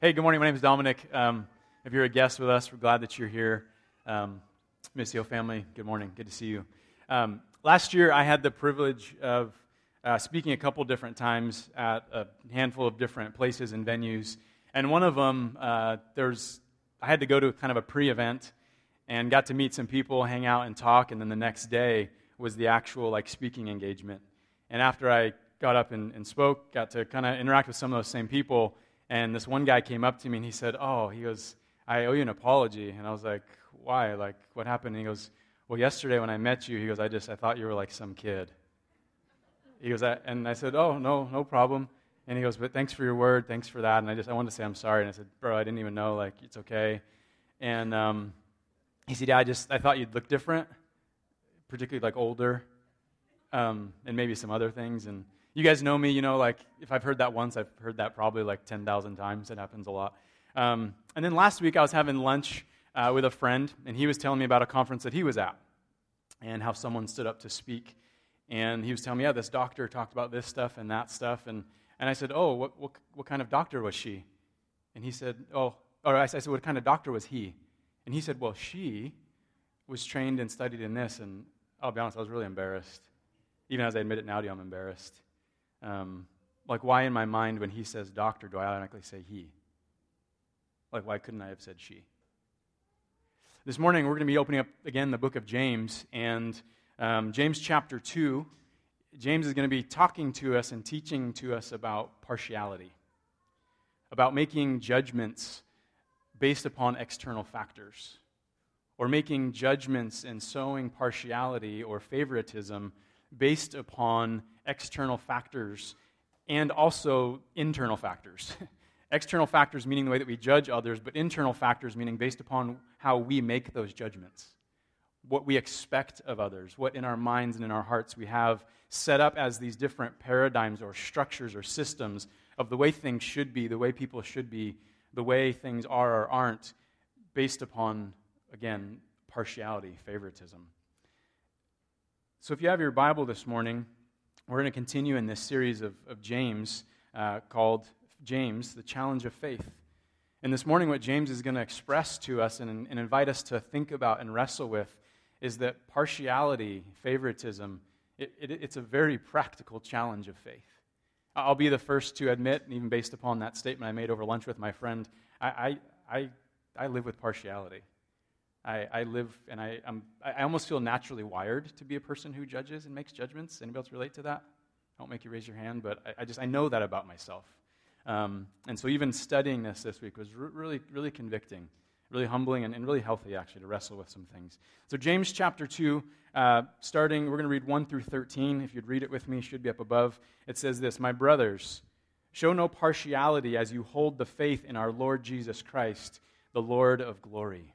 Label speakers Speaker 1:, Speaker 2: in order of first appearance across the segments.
Speaker 1: Hey, good morning. My name is Dominic. Um, if you're a guest with us, we're glad that you're here. Um, Missio family, good morning. Good to see you. Um, last year, I had the privilege of uh, speaking a couple different times at a handful of different places and venues. And one of them, uh, there's, I had to go to kind of a pre event and got to meet some people, hang out, and talk. And then the next day was the actual like speaking engagement. And after I got up and, and spoke, got to kind of interact with some of those same people. And this one guy came up to me and he said, Oh, he goes, I owe you an apology. And I was like, Why? Like, what happened? And he goes, Well, yesterday when I met you, he goes, I just, I thought you were like some kid. He goes, I, and I said, Oh, no, no problem. And he goes, But thanks for your word. Thanks for that. And I just, I wanted to say I'm sorry. And I said, Bro, I didn't even know. Like, it's okay. And um, he said, Yeah, I just, I thought you'd look different, particularly like older, um, and maybe some other things. And you guys know me, you know, like if I've heard that once, I've heard that probably like 10,000 times. It happens a lot. Um, and then last week, I was having lunch uh, with a friend, and he was telling me about a conference that he was at and how someone stood up to speak. And he was telling me, yeah, this doctor talked about this stuff and that stuff. And, and I said, oh, what, what, what kind of doctor was she? And he said, oh, or I said, what kind of doctor was he? And he said, well, she was trained and studied in this. And I'll be honest, I was really embarrassed. Even as I admit it now to you, I'm embarrassed. Um, like, why in my mind, when he says doctor, do I automatically say he? Like, why couldn't I have said she? This morning, we're going to be opening up again the book of James, and um, James chapter 2. James is going to be talking to us and teaching to us about partiality, about making judgments based upon external factors, or making judgments and sowing partiality or favoritism based upon external factors and also internal factors. external factors meaning the way that we judge others, but internal factors meaning based upon how we make those judgments. What we expect of others, what in our minds and in our hearts we have set up as these different paradigms or structures or systems of the way things should be, the way people should be, the way things are or aren't, based upon, again, partiality, favoritism. So if you have your Bible this morning, we're going to continue in this series of, of James uh, called James, the Challenge of Faith. And this morning, what James is going to express to us and, and invite us to think about and wrestle with is that partiality, favoritism, it, it, it's a very practical challenge of faith. I'll be the first to admit, even based upon that statement I made over lunch with my friend, I, I, I, I live with partiality. I, I live and I, I'm, I almost feel naturally wired to be a person who judges and makes judgments. Anybody else relate to that? I won't make you raise your hand, but I, I just I know that about myself. Um, and so even studying this this week was re- really, really convicting, really humbling, and, and, really healthy, actually, to wrestle with some things. So, James chapter 2, uh, starting, we're going to read 1 through 13. If you'd read it with me, should be up above. It says this My brothers, show no partiality as you hold the faith in our Lord Jesus Christ, the Lord of glory.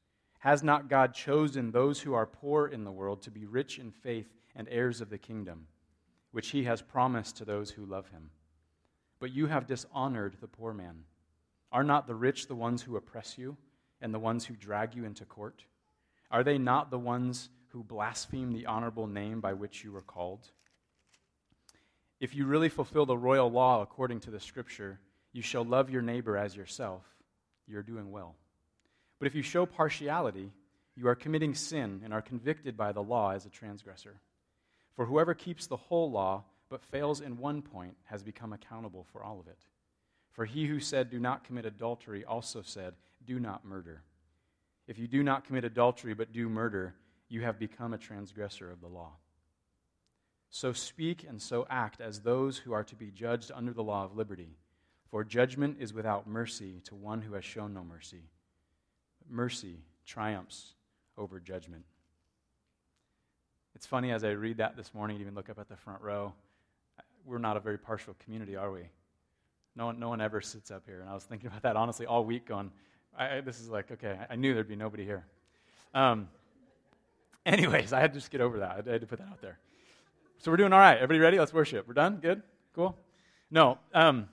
Speaker 1: Has not God chosen those who are poor in the world to be rich in faith and heirs of the kingdom, which he has promised to those who love him? But you have dishonored the poor man. Are not the rich the ones who oppress you and the ones who drag you into court? Are they not the ones who blaspheme the honorable name by which you were called? If you really fulfill the royal law according to the scripture, you shall love your neighbor as yourself, you're doing well. But if you show partiality, you are committing sin and are convicted by the law as a transgressor. For whoever keeps the whole law but fails in one point has become accountable for all of it. For he who said, Do not commit adultery, also said, Do not murder. If you do not commit adultery but do murder, you have become a transgressor of the law. So speak and so act as those who are to be judged under the law of liberty. For judgment is without mercy to one who has shown no mercy mercy triumphs over judgment. It's funny as I read that this morning, even look up at the front row. We're not a very partial community, are we? No one, no one ever sits up here. And I was thinking about that honestly all week, going, I, I, this is like, okay, I knew there'd be nobody here. Um, anyways, I had to just get over that. I had to put that out there. So we're doing all right. Everybody ready? Let's worship. We're done? Good? Cool? No. Um,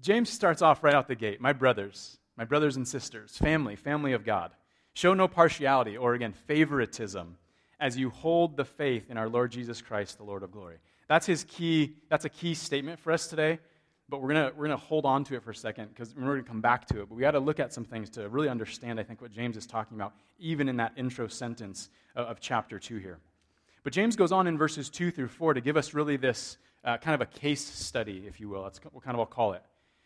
Speaker 1: James starts off right out the gate. My brothers, my brothers and sisters, family, family of God. Show no partiality or, again, favoritism as you hold the faith in our Lord Jesus Christ, the Lord of glory. That's his key, that's a key statement for us today. But we're going we're gonna hold on to it for a second because we're going to come back to it. But we got to look at some things to really understand, I think, what James is talking about, even in that intro sentence of, of chapter 2 here. But James goes on in verses 2 through 4 to give us really this uh, kind of a case study, if you will. That's what kind of I'll call it.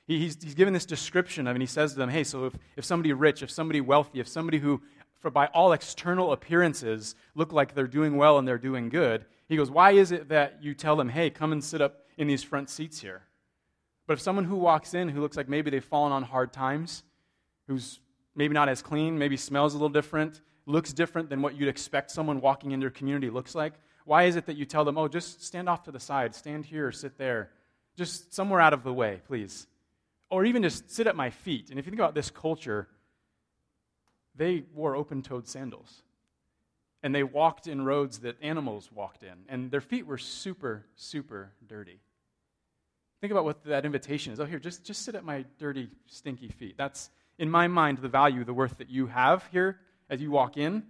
Speaker 1: He, he's, he's given this description of, and he says to them, hey, so if, if somebody rich, if somebody wealthy, if somebody who, for by all external appearances, look like they're doing well and they're doing good, he goes, why is it that you tell them, hey, come and sit up in these front seats here? But if someone who walks in who looks like maybe they've fallen on hard times, who's maybe not as clean, maybe smells a little different, looks different than what you'd expect someone walking into your community looks like, why is it that you tell them, oh, just stand off to the side, stand here, sit there, just somewhere out of the way, please? Or even just sit at my feet. And if you think about this culture, they wore open toed sandals. And they walked in roads that animals walked in. And their feet were super, super dirty. Think about what that invitation is. Oh, here, just, just sit at my dirty, stinky feet. That's, in my mind, the value, the worth that you have here as you walk in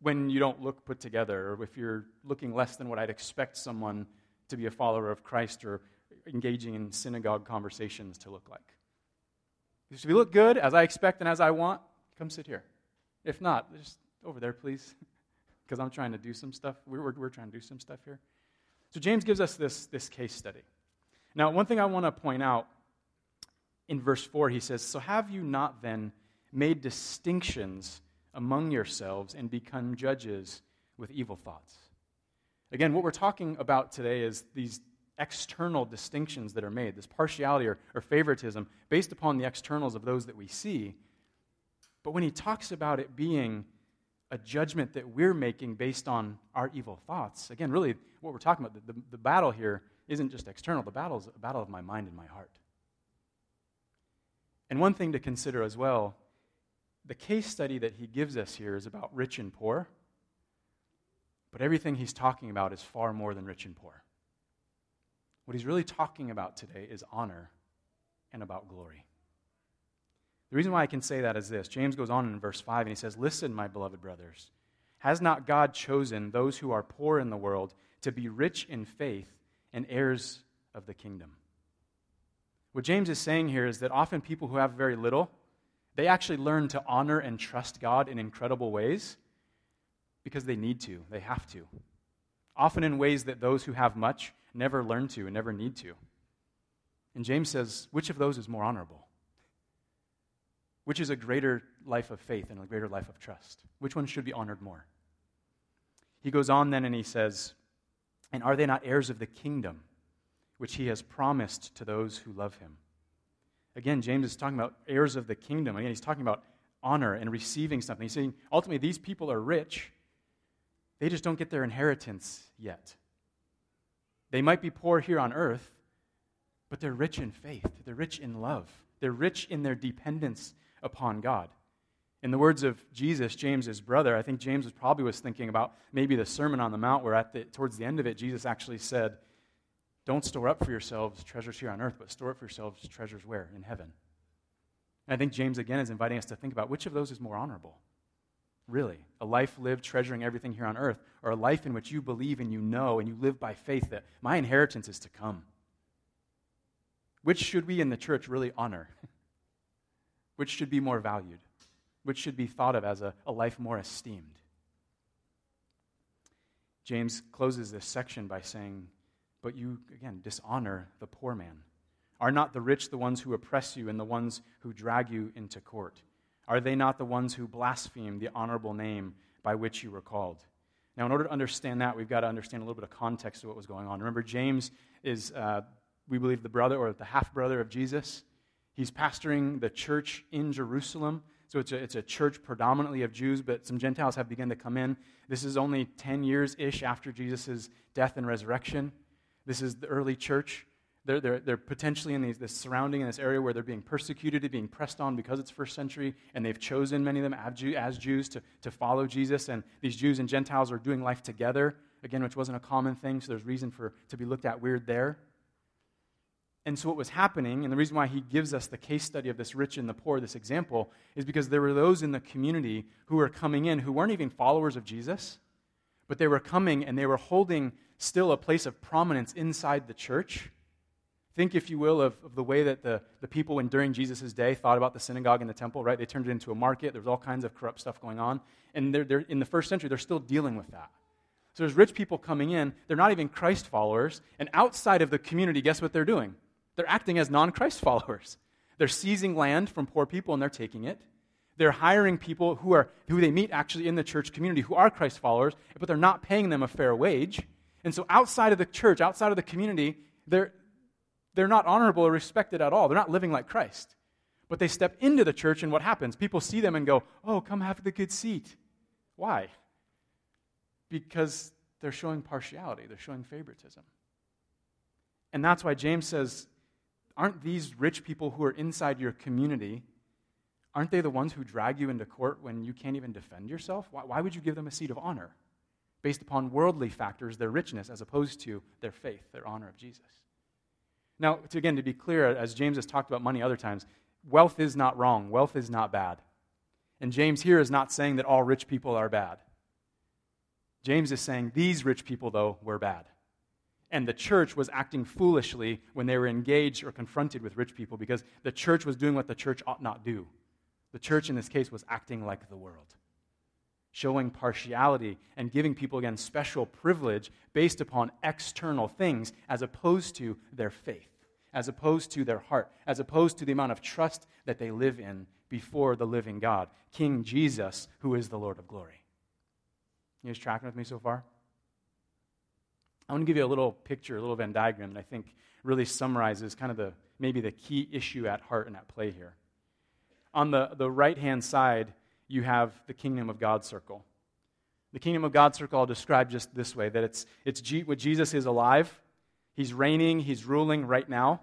Speaker 1: when you don't look put together or if you're looking less than what I'd expect someone to be a follower of Christ or engaging in synagogue conversations to look like. If you look good, as I expect and as I want, come sit here. If not, just over there, please, because I'm trying to do some stuff. We're, we're, we're trying to do some stuff here. So James gives us this, this case study. Now, one thing I want to point out in verse 4, he says, So have you not then made distinctions among yourselves and become judges with evil thoughts? Again, what we're talking about today is these external distinctions that are made, this partiality or, or favoritism based upon the externals of those that we see. But when he talks about it being a judgment that we're making based on our evil thoughts, again, really what we're talking about, the, the, the battle here isn't just external, the battle is a battle of my mind and my heart. And one thing to consider as well the case study that he gives us here is about rich and poor, but everything he's talking about is far more than rich and poor. What he's really talking about today is honor and about glory. The reason why I can say that is this James goes on in verse 5 and he says, Listen, my beloved brothers, has not God chosen those who are poor in the world to be rich in faith and heirs of the kingdom. What James is saying here is that often people who have very little, they actually learn to honor and trust God in incredible ways because they need to, they have to. Often in ways that those who have much never learn to and never need to. And James says, which of those is more honorable? Which is a greater life of faith and a greater life of trust? Which one should be honored more? He goes on then and he says, and are they not heirs of the kingdom which he has promised to those who love him? Again, James is talking about heirs of the kingdom. Again, he's talking about honor and receiving something. He's saying ultimately these people are rich, they just don't get their inheritance yet. They might be poor here on earth, but they're rich in faith, they're rich in love, they're rich in their dependence upon God. In the words of Jesus, James's brother, I think James was probably was thinking about maybe the Sermon on the Mount, where at the, towards the end of it, Jesus actually said, "Don't store up for yourselves treasures here on earth, but store up for yourselves treasures where in heaven." And I think James again is inviting us to think about which of those is more honorable. Really, a life lived treasuring everything here on earth, or a life in which you believe and you know and you live by faith that my inheritance is to come. Which should we in the church really honor? which should be more valued? which should be thought of as a, a life more esteemed. James closes this section by saying, But you, again, dishonor the poor man. Are not the rich the ones who oppress you and the ones who drag you into court? Are they not the ones who blaspheme the honorable name by which you were called? Now, in order to understand that, we've got to understand a little bit of context of what was going on. Remember, James is, uh, we believe, the brother or the half brother of Jesus. He's pastoring the church in Jerusalem. So it's a, it's a church predominantly of Jews, but some Gentiles have begun to come in. This is only 10 years ish after Jesus' death and resurrection. This is the early church. They're, they're, they're potentially in these, this surrounding in this area where they're being persecuted being pressed on because it's first century, and they've chosen many of them as Jews to, to follow Jesus. And these Jews and Gentiles are doing life together, again, which wasn't a common thing, so there's reason for to be looked at weird there. And so, what was happening, and the reason why he gives us the case study of this rich and the poor, this example, is because there were those in the community who were coming in who weren't even followers of Jesus, but they were coming and they were holding still a place of prominence inside the church Think, if you will, of, of the way that the, the people in, during Jesus' day thought about the synagogue and the temple, right? They turned it into a market. There was all kinds of corrupt stuff going on. And they're, they're, in the first century, they're still dealing with that. So there's rich people coming in. They're not even Christ followers. And outside of the community, guess what they're doing? They're acting as non Christ followers. They're seizing land from poor people and they're taking it. They're hiring people who, are, who they meet actually in the church community who are Christ followers, but they're not paying them a fair wage. And so outside of the church, outside of the community, they're, they're not honorable or respected at all. They're not living like Christ. But they step into the church, and what happens? People see them and go, Oh, come have the good seat. Why? Because they're showing partiality, they're showing favoritism. And that's why James says, Aren't these rich people who are inside your community, aren't they the ones who drag you into court when you can't even defend yourself? Why, why would you give them a seat of honor? Based upon worldly factors, their richness, as opposed to their faith, their honor of Jesus. Now, to, again, to be clear, as James has talked about money other times, wealth is not wrong, wealth is not bad. And James here is not saying that all rich people are bad. James is saying these rich people, though, were bad. And the church was acting foolishly when they were engaged or confronted with rich people because the church was doing what the church ought not do. The church, in this case, was acting like the world, showing partiality and giving people, again, special privilege based upon external things as opposed to their faith, as opposed to their heart, as opposed to the amount of trust that they live in before the living God, King Jesus, who is the Lord of glory. You guys tracking with me so far? I want to give you a little picture, a little Venn diagram that I think really summarizes kind of the maybe the key issue at heart and at play here. On the, the right hand side, you have the kingdom of God circle. The kingdom of God circle I'll describe just this way that it's, it's G, what Jesus is alive. He's reigning, he's ruling right now.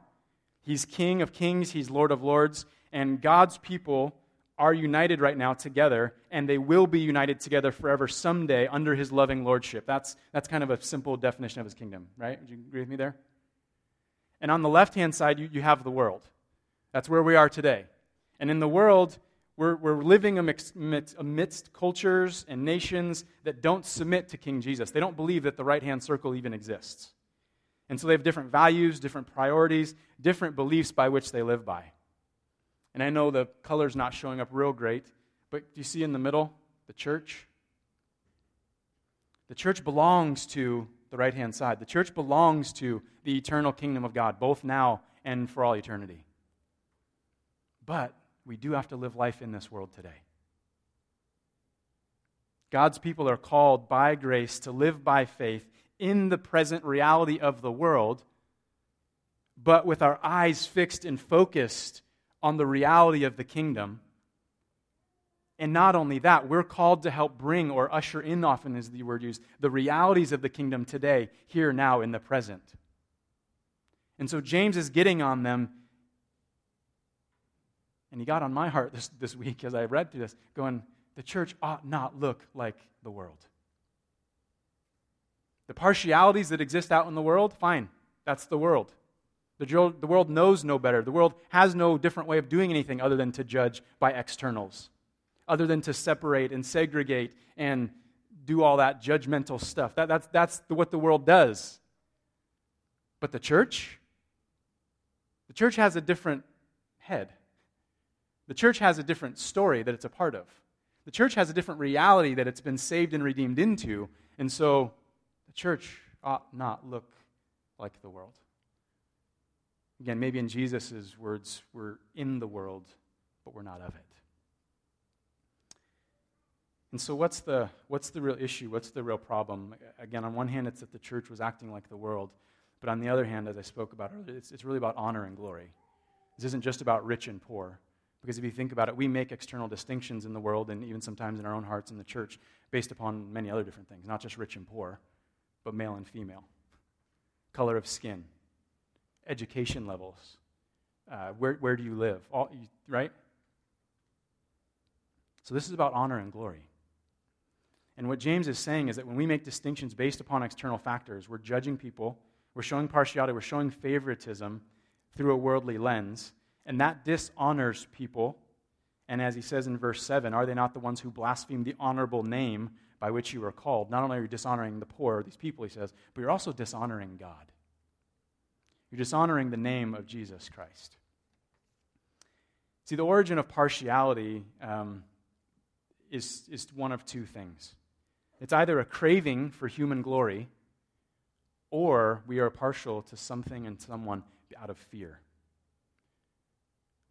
Speaker 1: He's King of kings, he's Lord of lords, and God's people are united right now together, and they will be united together forever someday under his loving lordship. That's, that's kind of a simple definition of his kingdom, right? Would you agree with me there? And on the left hand side, you, you have the world. That's where we are today. And in the world, we're, we're living amidst, amidst cultures and nations that don't submit to King Jesus. They don't believe that the right hand circle even exists. And so they have different values, different priorities, different beliefs by which they live by. And I know the color's not showing up real great, but do you see in the middle the church? The church belongs to the right hand side. The church belongs to the eternal kingdom of God, both now and for all eternity. But we do have to live life in this world today. God's people are called by grace to live by faith in the present reality of the world, but with our eyes fixed and focused on the reality of the kingdom. And not only that, we're called to help bring or usher in, often is the word used, the realities of the kingdom today, here, now, in the present. And so James is getting on them and he got on my heart this, this week as I read through this, going, the church ought not look like the world. The partialities that exist out in the world, fine, that's the world. The, the world knows no better. The world has no different way of doing anything other than to judge by externals, other than to separate and segregate and do all that judgmental stuff. That, that's that's what the world does. But the church, the church has a different head. The church has a different story that it's a part of. The church has a different reality that it's been saved and redeemed into. And so the church ought not look like the world. Again, maybe in Jesus' words, we're in the world, but we're not of it. And so, what's the, what's the real issue? What's the real problem? Again, on one hand, it's that the church was acting like the world. But on the other hand, as I spoke about earlier, it's, it's really about honor and glory. This isn't just about rich and poor. Because if you think about it, we make external distinctions in the world and even sometimes in our own hearts in the church based upon many other different things, not just rich and poor, but male and female, color of skin, education levels, uh, where, where do you live, All, right? So this is about honor and glory. And what James is saying is that when we make distinctions based upon external factors, we're judging people, we're showing partiality, we're showing favoritism through a worldly lens, and that dishonors people. And as he says in verse 7, are they not the ones who blaspheme the honorable name by which you are called? Not only are you dishonoring the poor, these people, he says, but you're also dishonoring God. You're dishonoring the name of Jesus Christ. See, the origin of partiality um, is, is one of two things it's either a craving for human glory, or we are partial to something and someone out of fear.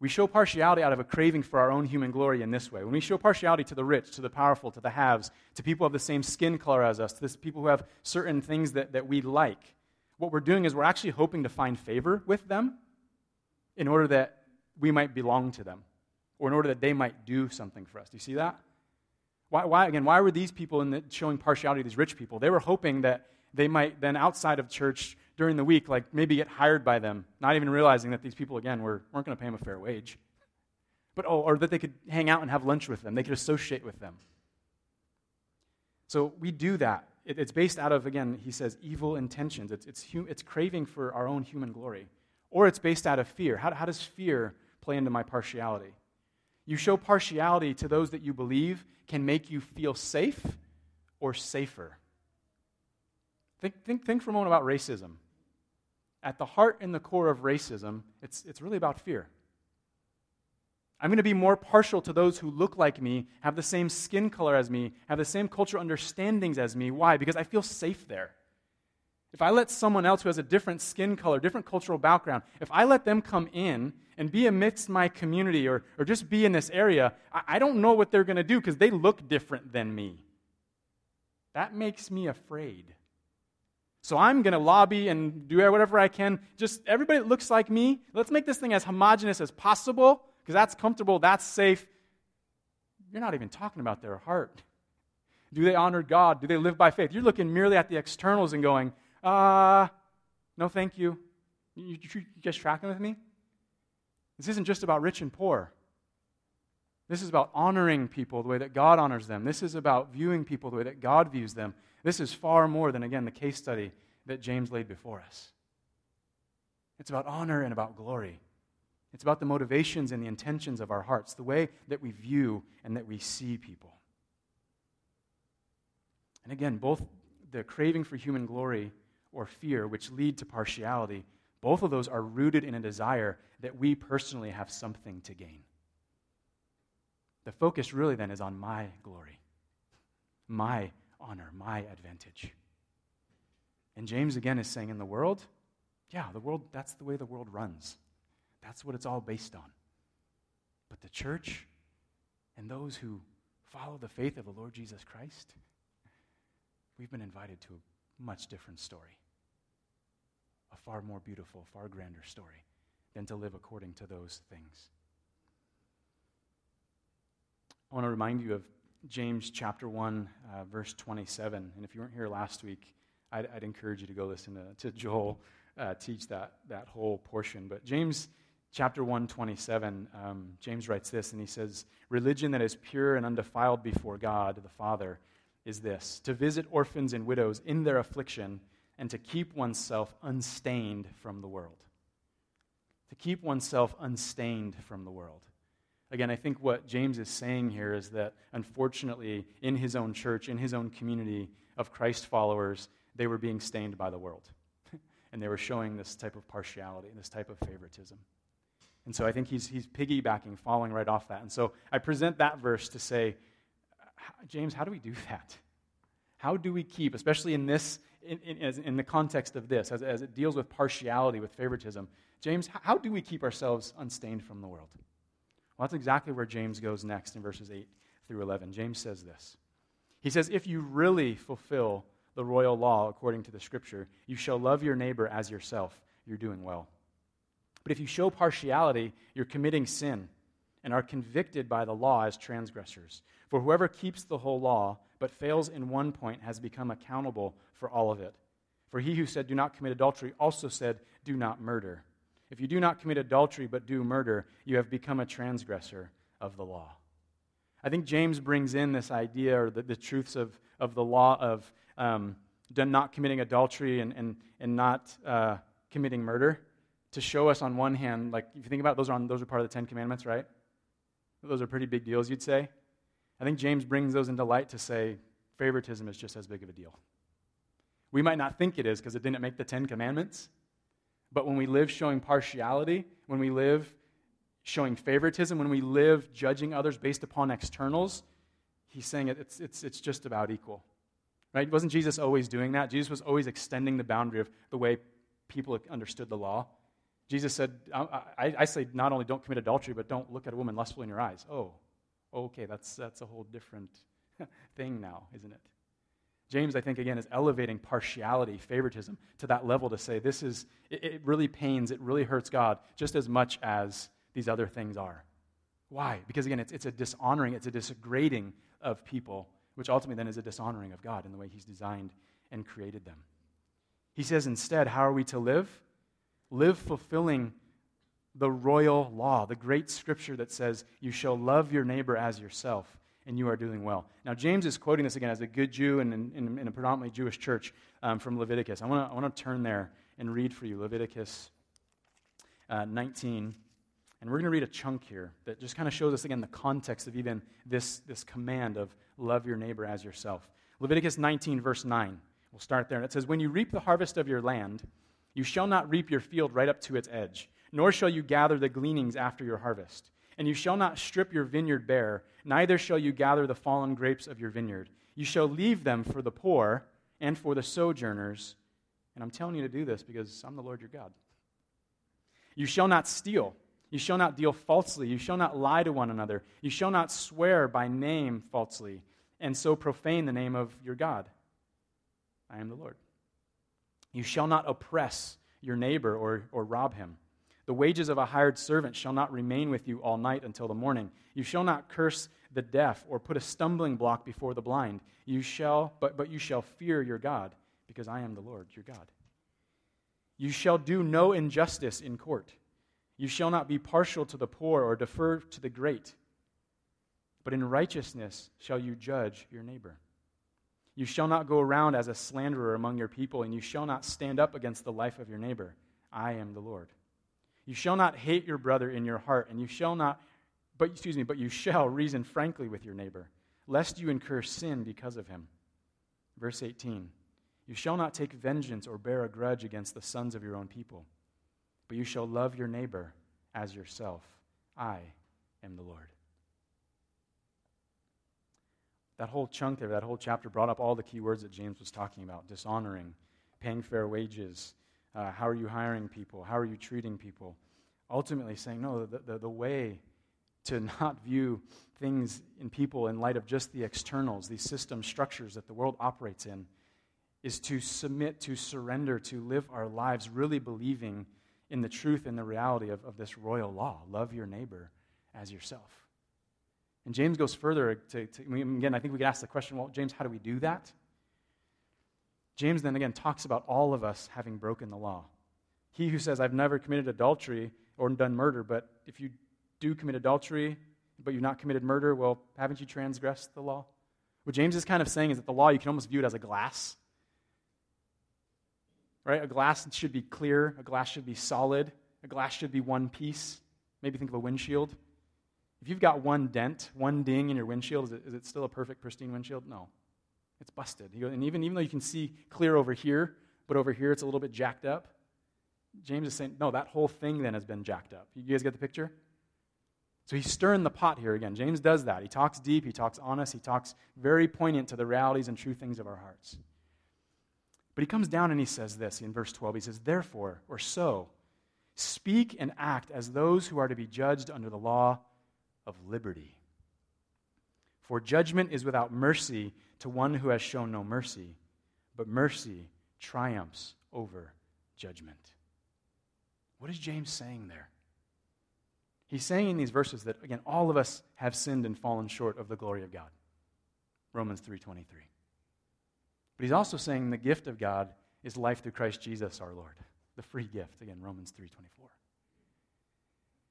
Speaker 1: We show partiality out of a craving for our own human glory in this way. When we show partiality to the rich, to the powerful, to the haves, to people of the same skin color as us, to this, people who have certain things that, that we like, what we're doing is we're actually hoping to find favor with them in order that we might belong to them or in order that they might do something for us. Do you see that? Why, why again, why were these people in the, showing partiality to these rich people? They were hoping that they might then, outside of church during the week, like maybe get hired by them, not even realizing that these people, again, were, weren't going to pay them a fair wage. But, oh, or that they could hang out and have lunch with them, they could associate with them. So we do that. It, it's based out of, again, he says, evil intentions. It's, it's, hum, it's craving for our own human glory. Or it's based out of fear. How, how does fear play into my partiality? You show partiality to those that you believe can make you feel safe or safer. Think, think, think for a moment about racism. At the heart and the core of racism, it's, it's really about fear. I'm going to be more partial to those who look like me, have the same skin color as me, have the same cultural understandings as me. Why? Because I feel safe there. If I let someone else who has a different skin color, different cultural background, if I let them come in and be amidst my community or, or just be in this area, I, I don't know what they're going to do because they look different than me. That makes me afraid. So I'm going to lobby and do whatever I can. Just everybody that looks like me, let's make this thing as homogenous as possible because that's comfortable, that's safe. You're not even talking about their heart. Do they honor God? Do they live by faith? You're looking merely at the externals and going, uh, no, thank you. You, you, you guys tracking with me? This isn't just about rich and poor. This is about honoring people the way that God honors them. This is about viewing people the way that God views them. This is far more than, again, the case study that James laid before us. It's about honor and about glory. It's about the motivations and the intentions of our hearts, the way that we view and that we see people. And again, both the craving for human glory or fear, which lead to partiality, both of those are rooted in a desire that we personally have something to gain. The focus really then is on my glory, my honor, my advantage. And James again is saying, in the world, yeah, the world, that's the way the world runs. That's what it's all based on. But the church and those who follow the faith of the Lord Jesus Christ, we've been invited to a much different story a far more beautiful, far grander story than to live according to those things. I want to remind you of James chapter 1, uh, verse 27. And if you weren't here last week, I'd, I'd encourage you to go listen to, to Joel uh, teach that, that whole portion. But James chapter 1, 27, um, James writes this, and he says, Religion that is pure and undefiled before God the Father is this to visit orphans and widows in their affliction and to keep oneself unstained from the world. To keep oneself unstained from the world. Again, I think what James is saying here is that unfortunately, in his own church, in his own community of Christ followers, they were being stained by the world. and they were showing this type of partiality, this type of favoritism. And so I think he's, he's piggybacking, falling right off that. And so I present that verse to say, James, how do we do that? How do we keep, especially in this, in, in, in the context of this, as, as it deals with partiality, with favoritism, James, how do we keep ourselves unstained from the world? Well, that's exactly where James goes next in verses 8 through 11. James says this He says, If you really fulfill the royal law according to the scripture, you shall love your neighbor as yourself. You're doing well. But if you show partiality, you're committing sin and are convicted by the law as transgressors. For whoever keeps the whole law but fails in one point has become accountable for all of it. For he who said, Do not commit adultery, also said, Do not murder. If you do not commit adultery but do murder, you have become a transgressor of the law. I think James brings in this idea or the, the truths of, of the law of um, not committing adultery and, and, and not uh, committing murder to show us, on one hand, like if you think about it, those are, on, those are part of the Ten Commandments, right? Those are pretty big deals, you'd say. I think James brings those into light to say favoritism is just as big of a deal. We might not think it is because it didn't make the Ten Commandments, but when we live showing partiality, when we live showing favoritism, when we live judging others based upon externals, he's saying it's, it's, it's just about equal. Right? Wasn't Jesus always doing that? Jesus was always extending the boundary of the way people understood the law. Jesus said, I, I, I, say not only don't commit adultery, but don't look at a woman lustfully in your eyes. Oh, okay, that's, that's a whole different thing now, isn't it? James, I think, again, is elevating partiality, favoritism to that level to say this is, it, it really pains, it really hurts God just as much as these other things are. Why? Because, again, it's, it's a dishonoring, it's a disgrading of people, which ultimately then is a dishonoring of God in the way He's designed and created them. He says instead, how are we to live? Live fulfilling the royal law, the great scripture that says, You shall love your neighbor as yourself, and you are doing well. Now, James is quoting this again as a good Jew and in, in, a predominantly Jewish church um, from Leviticus. I want to I turn there and read for you Leviticus uh, 19. And we're going to read a chunk here that just kind of shows us again the context of even this, this command of love your neighbor as yourself. Leviticus 19, verse 9. We'll start there. And it says, When you reap the harvest of your land, you shall not reap your field right up to its edge, nor shall you gather the gleanings after your harvest. And you shall not strip your vineyard bare, neither shall you gather the fallen grapes of your vineyard. You shall leave them for the poor and for the sojourners. And I'm telling you to do this because I'm the Lord your God. You shall not steal. You shall not deal falsely. You shall not lie to one another. You shall not swear by name falsely, and so profane the name of your God. I am the Lord. You shall not oppress your neighbor or, or rob him. The wages of a hired servant shall not remain with you all night until the morning. You shall not curse the deaf or put a stumbling block before the blind. You shall, but, but you shall fear your God, because I am the Lord your God. You shall do no injustice in court. You shall not be partial to the poor or defer to the great, but in righteousness shall you judge your neighbor. You shall not go around as a slanderer among your people, and you shall not stand up against the life of your neighbor. I am the Lord. You shall not hate your brother in your heart, and you shall not, but excuse me, but you shall reason frankly with your neighbor, lest you incur sin because of him. Verse 18 You shall not take vengeance or bear a grudge against the sons of your own people, but you shall love your neighbor as yourself. I am the Lord. That whole chunk there, that whole chapter brought up all the key words that James was talking about dishonoring, paying fair wages, uh, how are you hiring people, how are you treating people. Ultimately, saying, no, the, the, the way to not view things in people in light of just the externals, these system structures that the world operates in, is to submit, to surrender, to live our lives really believing in the truth and the reality of, of this royal law love your neighbor as yourself. And James goes further to, to, again, I think we could ask the question, well, James, how do we do that? James then again talks about all of us having broken the law. He who says, I've never committed adultery or done murder, but if you do commit adultery, but you've not committed murder, well, haven't you transgressed the law? What James is kind of saying is that the law, you can almost view it as a glass. Right? A glass should be clear, a glass should be solid, a glass should be one piece. Maybe think of a windshield. If you've got one dent, one ding in your windshield, is it, is it still a perfect, pristine windshield? No. It's busted. And even, even though you can see clear over here, but over here it's a little bit jacked up, James is saying, no, that whole thing then has been jacked up. You guys get the picture? So he's stirring the pot here again. James does that. He talks deep, he talks honest, he talks very poignant to the realities and true things of our hearts. But he comes down and he says this in verse 12. He says, Therefore, or so, speak and act as those who are to be judged under the law of liberty. For judgment is without mercy to one who has shown no mercy, but mercy triumphs over judgment. What is James saying there? He's saying in these verses that again all of us have sinned and fallen short of the glory of God. Romans 3:23. But he's also saying the gift of God is life through Christ Jesus our Lord. The free gift. Again, Romans 3:24.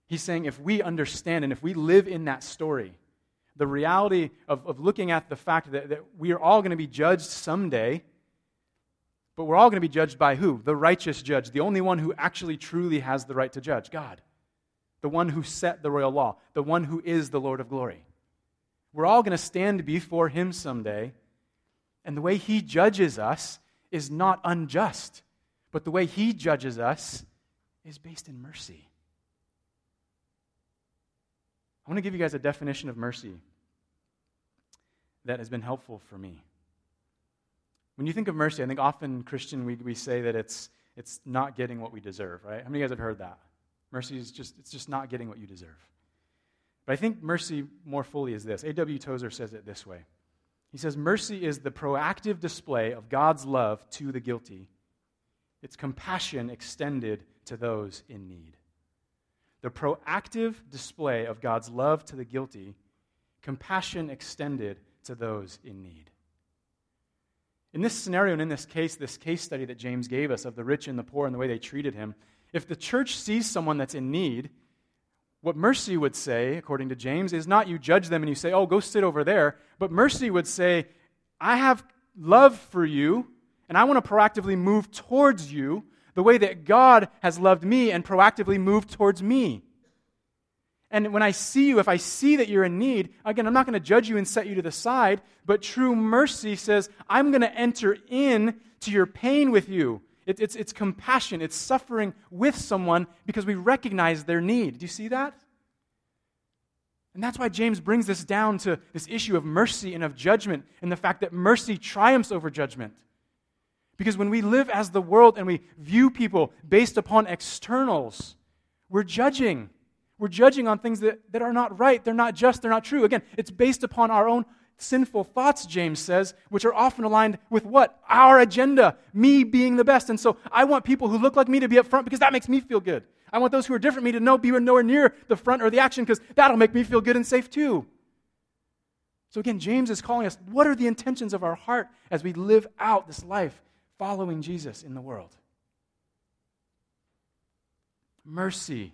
Speaker 1: He's saying if we understand and if we live in that story, the reality of, of looking at the fact that, that we are all going to be judged someday, but we're all going to be judged by who? The righteous judge, the only one who actually truly has the right to judge, God. The one who set the royal law, the one who is the Lord of glory. We're all going to stand before him someday, and the way he judges us is not unjust, but the way he judges us is based in mercy. I want to give you guys a definition of mercy that has been helpful for me. When you think of mercy, I think often Christian we, we say that it's, it's not getting what we deserve, right? How many of you guys have heard that? Mercy is just, it's just not getting what you deserve. But I think mercy more fully is this. A.W. Tozer says it this way. He says, Mercy is the proactive display of God's love to the guilty, its compassion extended to those in need the proactive display of God's love to the guilty, compassion extended to those in need. In this scenario and in this case, this case study that James gave us of the rich and the poor and the way they treated him, if the church sees someone that's in need, what mercy would say, according to James, is not you judge them and you say, oh, go sit over there, but mercy would say, I have love for you, and I want to proactively move towards you the way that God has loved me and proactively moved towards me. And when I see you, if I see that you're in need, again, I'm not going to judge you and set you to the side, but true mercy says, I'm going to enter in to your pain with you. It, it's, it's compassion, it's suffering with someone because we recognize their need. Do you see that? And that's why James brings this down to this issue of mercy and of judgment and the fact that mercy triumphs over judgment. Because when we live as the world and we view people based upon externals, we're judging. We're judging on things that, that are not right, they're not just, they're not true. Again, it's based upon our own sinful thoughts, James says, which are often aligned with what? Our agenda, me being the best. And so I want people who look like me to be up front because that makes me feel good. I want those who are different me to know be nowhere near the front or the action because that'll make me feel good and safe too. So again, James is calling us what are the intentions of our heart as we live out this life following Jesus in the world. Mercy,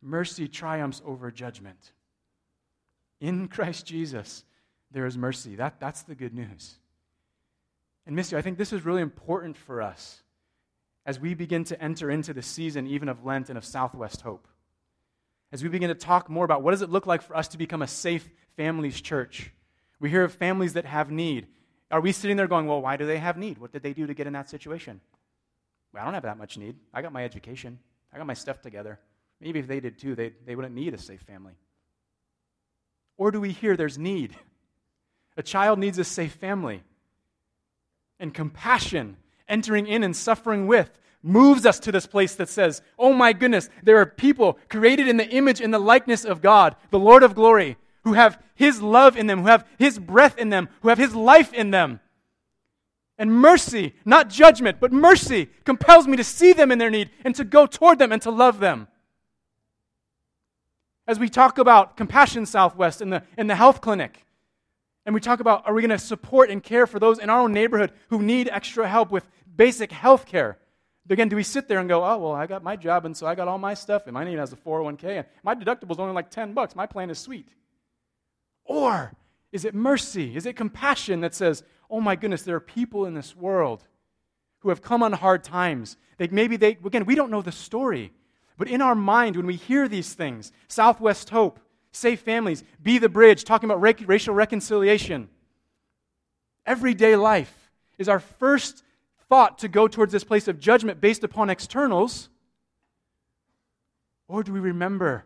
Speaker 1: mercy triumphs over judgment. In Christ Jesus, there is mercy. That, that's the good news. And, Missio, I think this is really important for us as we begin to enter into the season even of Lent and of Southwest Hope. As we begin to talk more about what does it look like for us to become a safe families church. We hear of families that have need. Are we sitting there going, well, why do they have need? What did they do to get in that situation? Well, I don't have that much need. I got my education, I got my stuff together. Maybe if they did too, they, they wouldn't need a safe family. Or do we hear there's need? A child needs a safe family. And compassion, entering in and suffering with, moves us to this place that says, Oh my goodness, there are people created in the image and the likeness of God, the Lord of glory, who have His love in them, who have His breath in them, who have His life in them. And mercy, not judgment, but mercy compels me to see them in their need and to go toward them and to love them. As we talk about Compassion Southwest in the, in the health clinic, and we talk about are we going to support and care for those in our own neighborhood who need extra help with basic health care? Again, do we sit there and go, oh, well, I got my job, and so I got all my stuff, and my name has a 401k, and my deductible is only like 10 bucks. My plan is sweet. Or is it mercy? Is it compassion that says, oh my goodness, there are people in this world who have come on hard times? They, maybe they, again, we don't know the story, but in our mind, when we hear these things, Southwest Hope, Safe Families, Be the Bridge, talking about racial reconciliation, everyday life is our first thought to go towards this place of judgment based upon externals? Or do we remember?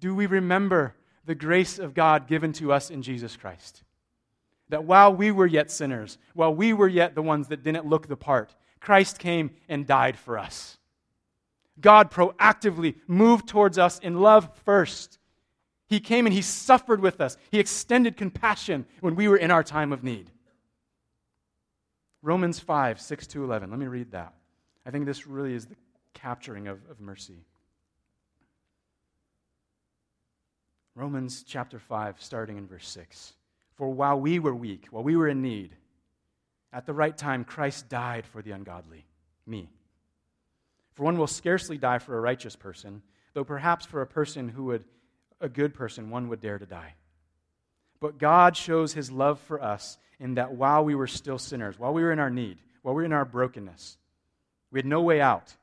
Speaker 1: Do we remember the grace of God given to us in Jesus Christ. That while we were yet sinners, while we were yet the ones that didn't look the part, Christ came and died for us. God proactively moved towards us in love first. He came and He suffered with us. He extended compassion when we were in our time of need. Romans 5, 6 to 11. Let me read that. I think this really is the capturing of, of mercy. Romans chapter 5, starting in verse 6. For while we were weak, while we were in need, at the right time, Christ died for the ungodly. me. For one will scarcely die for a righteous person, though perhaps for a person who would, a good person, one would dare to die. But God shows his love for us in that while we were still sinners, while we were in our need, while we were in our brokenness, we had no way out.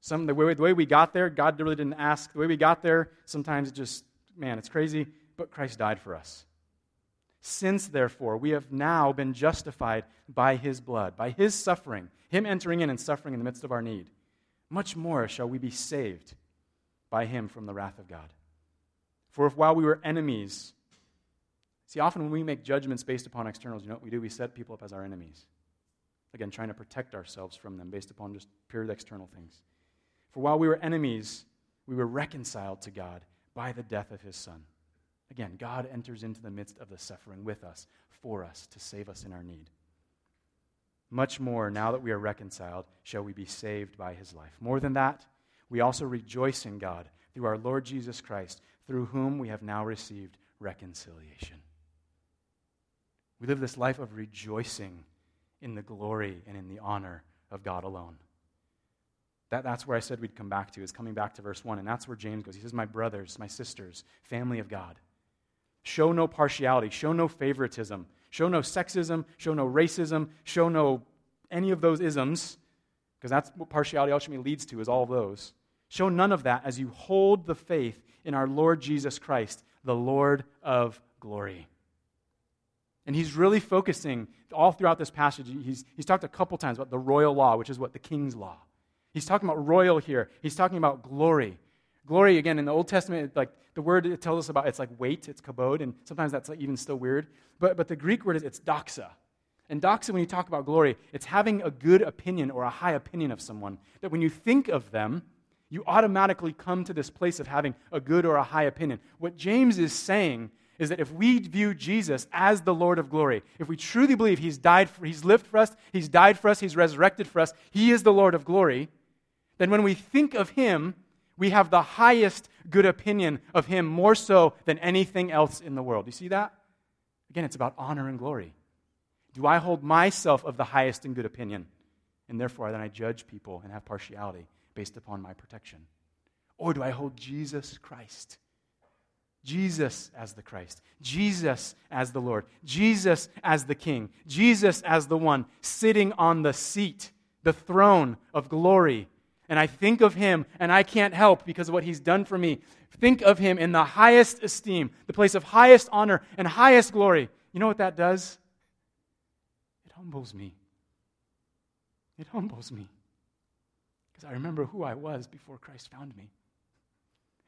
Speaker 1: Some, the, way, the way we got there, God really didn't ask. The way we got there, sometimes it just, man, it's crazy, but Christ died for us. Since, therefore, we have now been justified by his blood, by his suffering, him entering in and suffering in the midst of our need, much more shall we be saved by him from the wrath of God. For if while we were enemies, see, often when we make judgments based upon externals, you know what we do? We set people up as our enemies. Again, trying to protect ourselves from them based upon just pure external things. For while we were enemies, we were reconciled to God by the death of his Son. Again, God enters into the midst of the suffering with us, for us, to save us in our need. Much more, now that we are reconciled, shall we be saved by his life. More than that, we also rejoice in God through our Lord Jesus Christ, through whom we have now received reconciliation. We live this life of rejoicing in the glory and in the honor of God alone. That, that's where I said we'd come back to, is coming back to verse 1. And that's where James goes. He says, My brothers, my sisters, family of God. Show no partiality, show no favoritism, show no sexism, show no racism, show no any of those isms, because that's what partiality ultimately leads to, is all those. Show none of that as you hold the faith in our Lord Jesus Christ, the Lord of glory. And he's really focusing all throughout this passage. He's, he's talked a couple times about the royal law, which is what the king's law. He's talking about royal here. He's talking about glory. Glory, again, in the Old Testament, like the word it tells us about, it's like weight, it's kabod, and sometimes that's like even still weird. But, but the Greek word is it's doxa. And doxa, when you talk about glory, it's having a good opinion or a high opinion of someone. That when you think of them, you automatically come to this place of having a good or a high opinion. What James is saying is that if we view Jesus as the Lord of glory, if we truly believe he's died for, he's lived for us, he's died for us, he's resurrected for us, he is the Lord of glory, then when we think of him, we have the highest good opinion of him more so than anything else in the world. You see that? Again, it's about honor and glory. Do I hold myself of the highest and good opinion? And therefore, then I judge people and have partiality based upon my protection? Or do I hold Jesus Christ? Jesus as the Christ, Jesus as the Lord, Jesus as the King, Jesus as the one sitting on the seat, the throne of glory and I think of him, and I can't help because of what he's done for me. Think of him in the highest esteem, the place of highest honor and highest glory. You know what that does? It humbles me. It humbles me. Because I remember who I was before Christ found me.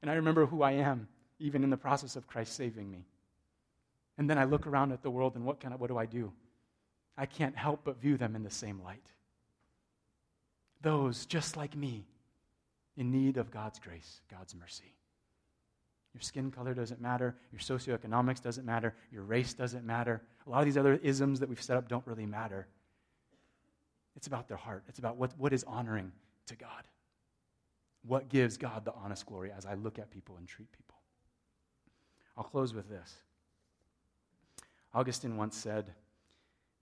Speaker 1: And I remember who I am, even in the process of Christ saving me. And then I look around at the world, and what, kind of, what do I do? I can't help but view them in the same light those just like me in need of God's grace, God's mercy. Your skin color doesn't matter. Your socioeconomics doesn't matter. Your race doesn't matter. A lot of these other isms that we've set up don't really matter. It's about their heart. It's about what, what is honoring to God. What gives God the honest glory as I look at people and treat people. I'll close with this. Augustine once said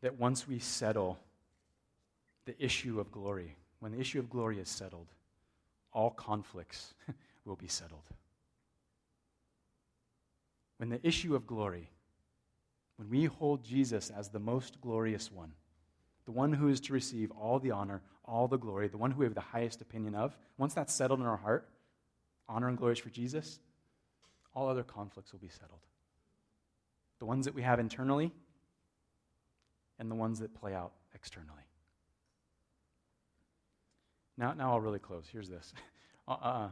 Speaker 1: that once we settle the issue of glory, when the issue of glory is settled, all conflicts will be settled. When the issue of glory, when we hold Jesus as the most glorious one, the one who is to receive all the honor, all the glory, the one who we have the highest opinion of, once that's settled in our heart, honor and glory is for Jesus, all other conflicts will be settled. The ones that we have internally and the ones that play out externally. Now, now I'll really close. Here's this. Uh, uh,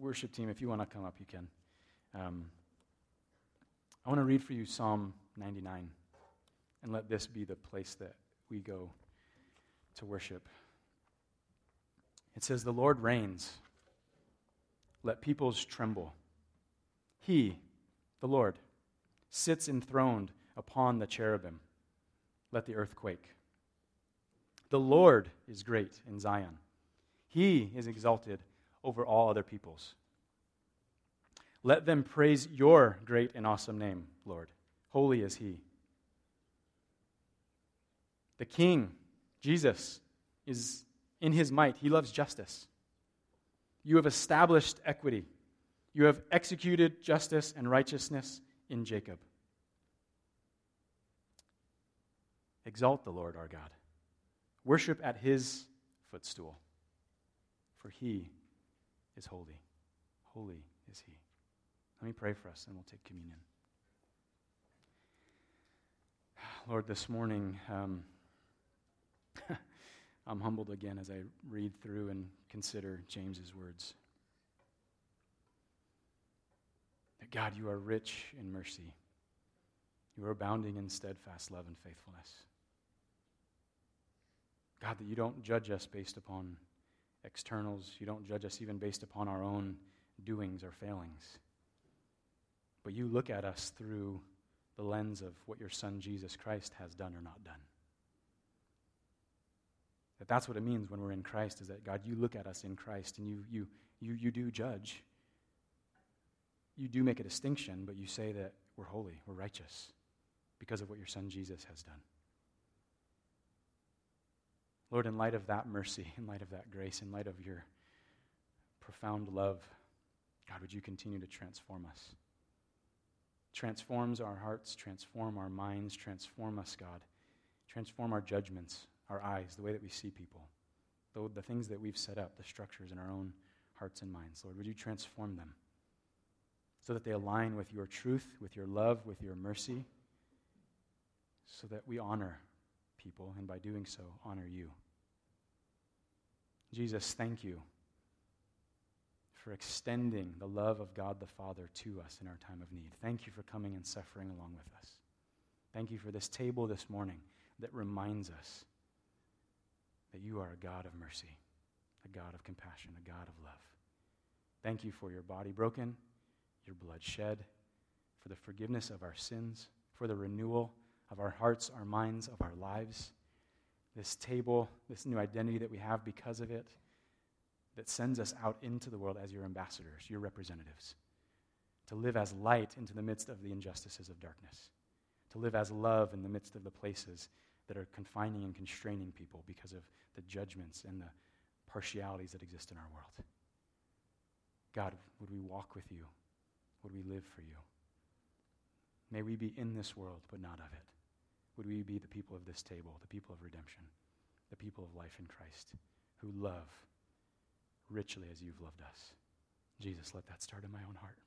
Speaker 1: worship team, if you want to come up, you can. Um, I want to read for you Psalm 99 and let this be the place that we go to worship. It says, The Lord reigns. Let peoples tremble. He, the Lord, sits enthroned upon the cherubim. Let the earth quake. The Lord is great in Zion he is exalted over all other peoples. Let them praise your great and awesome name, Lord. Holy is He. The King, Jesus, is in his might. He loves justice. You have established equity. You have executed justice and righteousness in Jacob. Exalt the Lord our God. Worship at his footstool, for he is holy. Holy is he. Let me pray for us and we'll take communion. Lord, this morning, um, I'm humbled again as I read through and consider James's words. That God, you are rich in mercy. You are abounding in steadfast love and faithfulness. God, that you don't judge us based upon externals. You don't judge us even based upon our own doings or failings. But you look at us through the lens of what your son Jesus Christ has done or not done. That that's what it means when we're in Christ is that God, you look at us in Christ and you, you, you, you do judge. You do make a distinction, but you say that we're holy, we're righteous because of what your son Jesus has done. Lord, in light of that mercy, in light of that grace, in light of your profound love, God, would you continue to transform us? Transforms our hearts, transform our minds, transform us, God. Transform our judgments, our eyes, the way that we see people, the, the things that we've set up, the structures in our own hearts and minds. Lord, would you transform them so that they align with your truth, with your love, with your mercy, so that we honor people, and by doing so, honor you. Jesus, thank you for extending the love of God the Father to us in our time of need. Thank you for coming and suffering along with us. Thank you for this table this morning that reminds us that you are a God of mercy, a God of compassion, a God of love. Thank you for your body broken, your blood shed, for the forgiveness of our sins, for the renewal of our hearts, our minds, of our lives. This table, this new identity that we have because of it, that sends us out into the world as your ambassadors, your representatives, to live as light into the midst of the injustices of darkness, to live as love in the midst of the places that are confining and constraining people because of the judgments and the partialities that exist in our world. God, would we walk with you? Would we live for you? May we be in this world, but not of it. Would we be the people of this table, the people of redemption, the people of life in Christ, who love richly as you've loved us? Jesus, let that start in my own heart.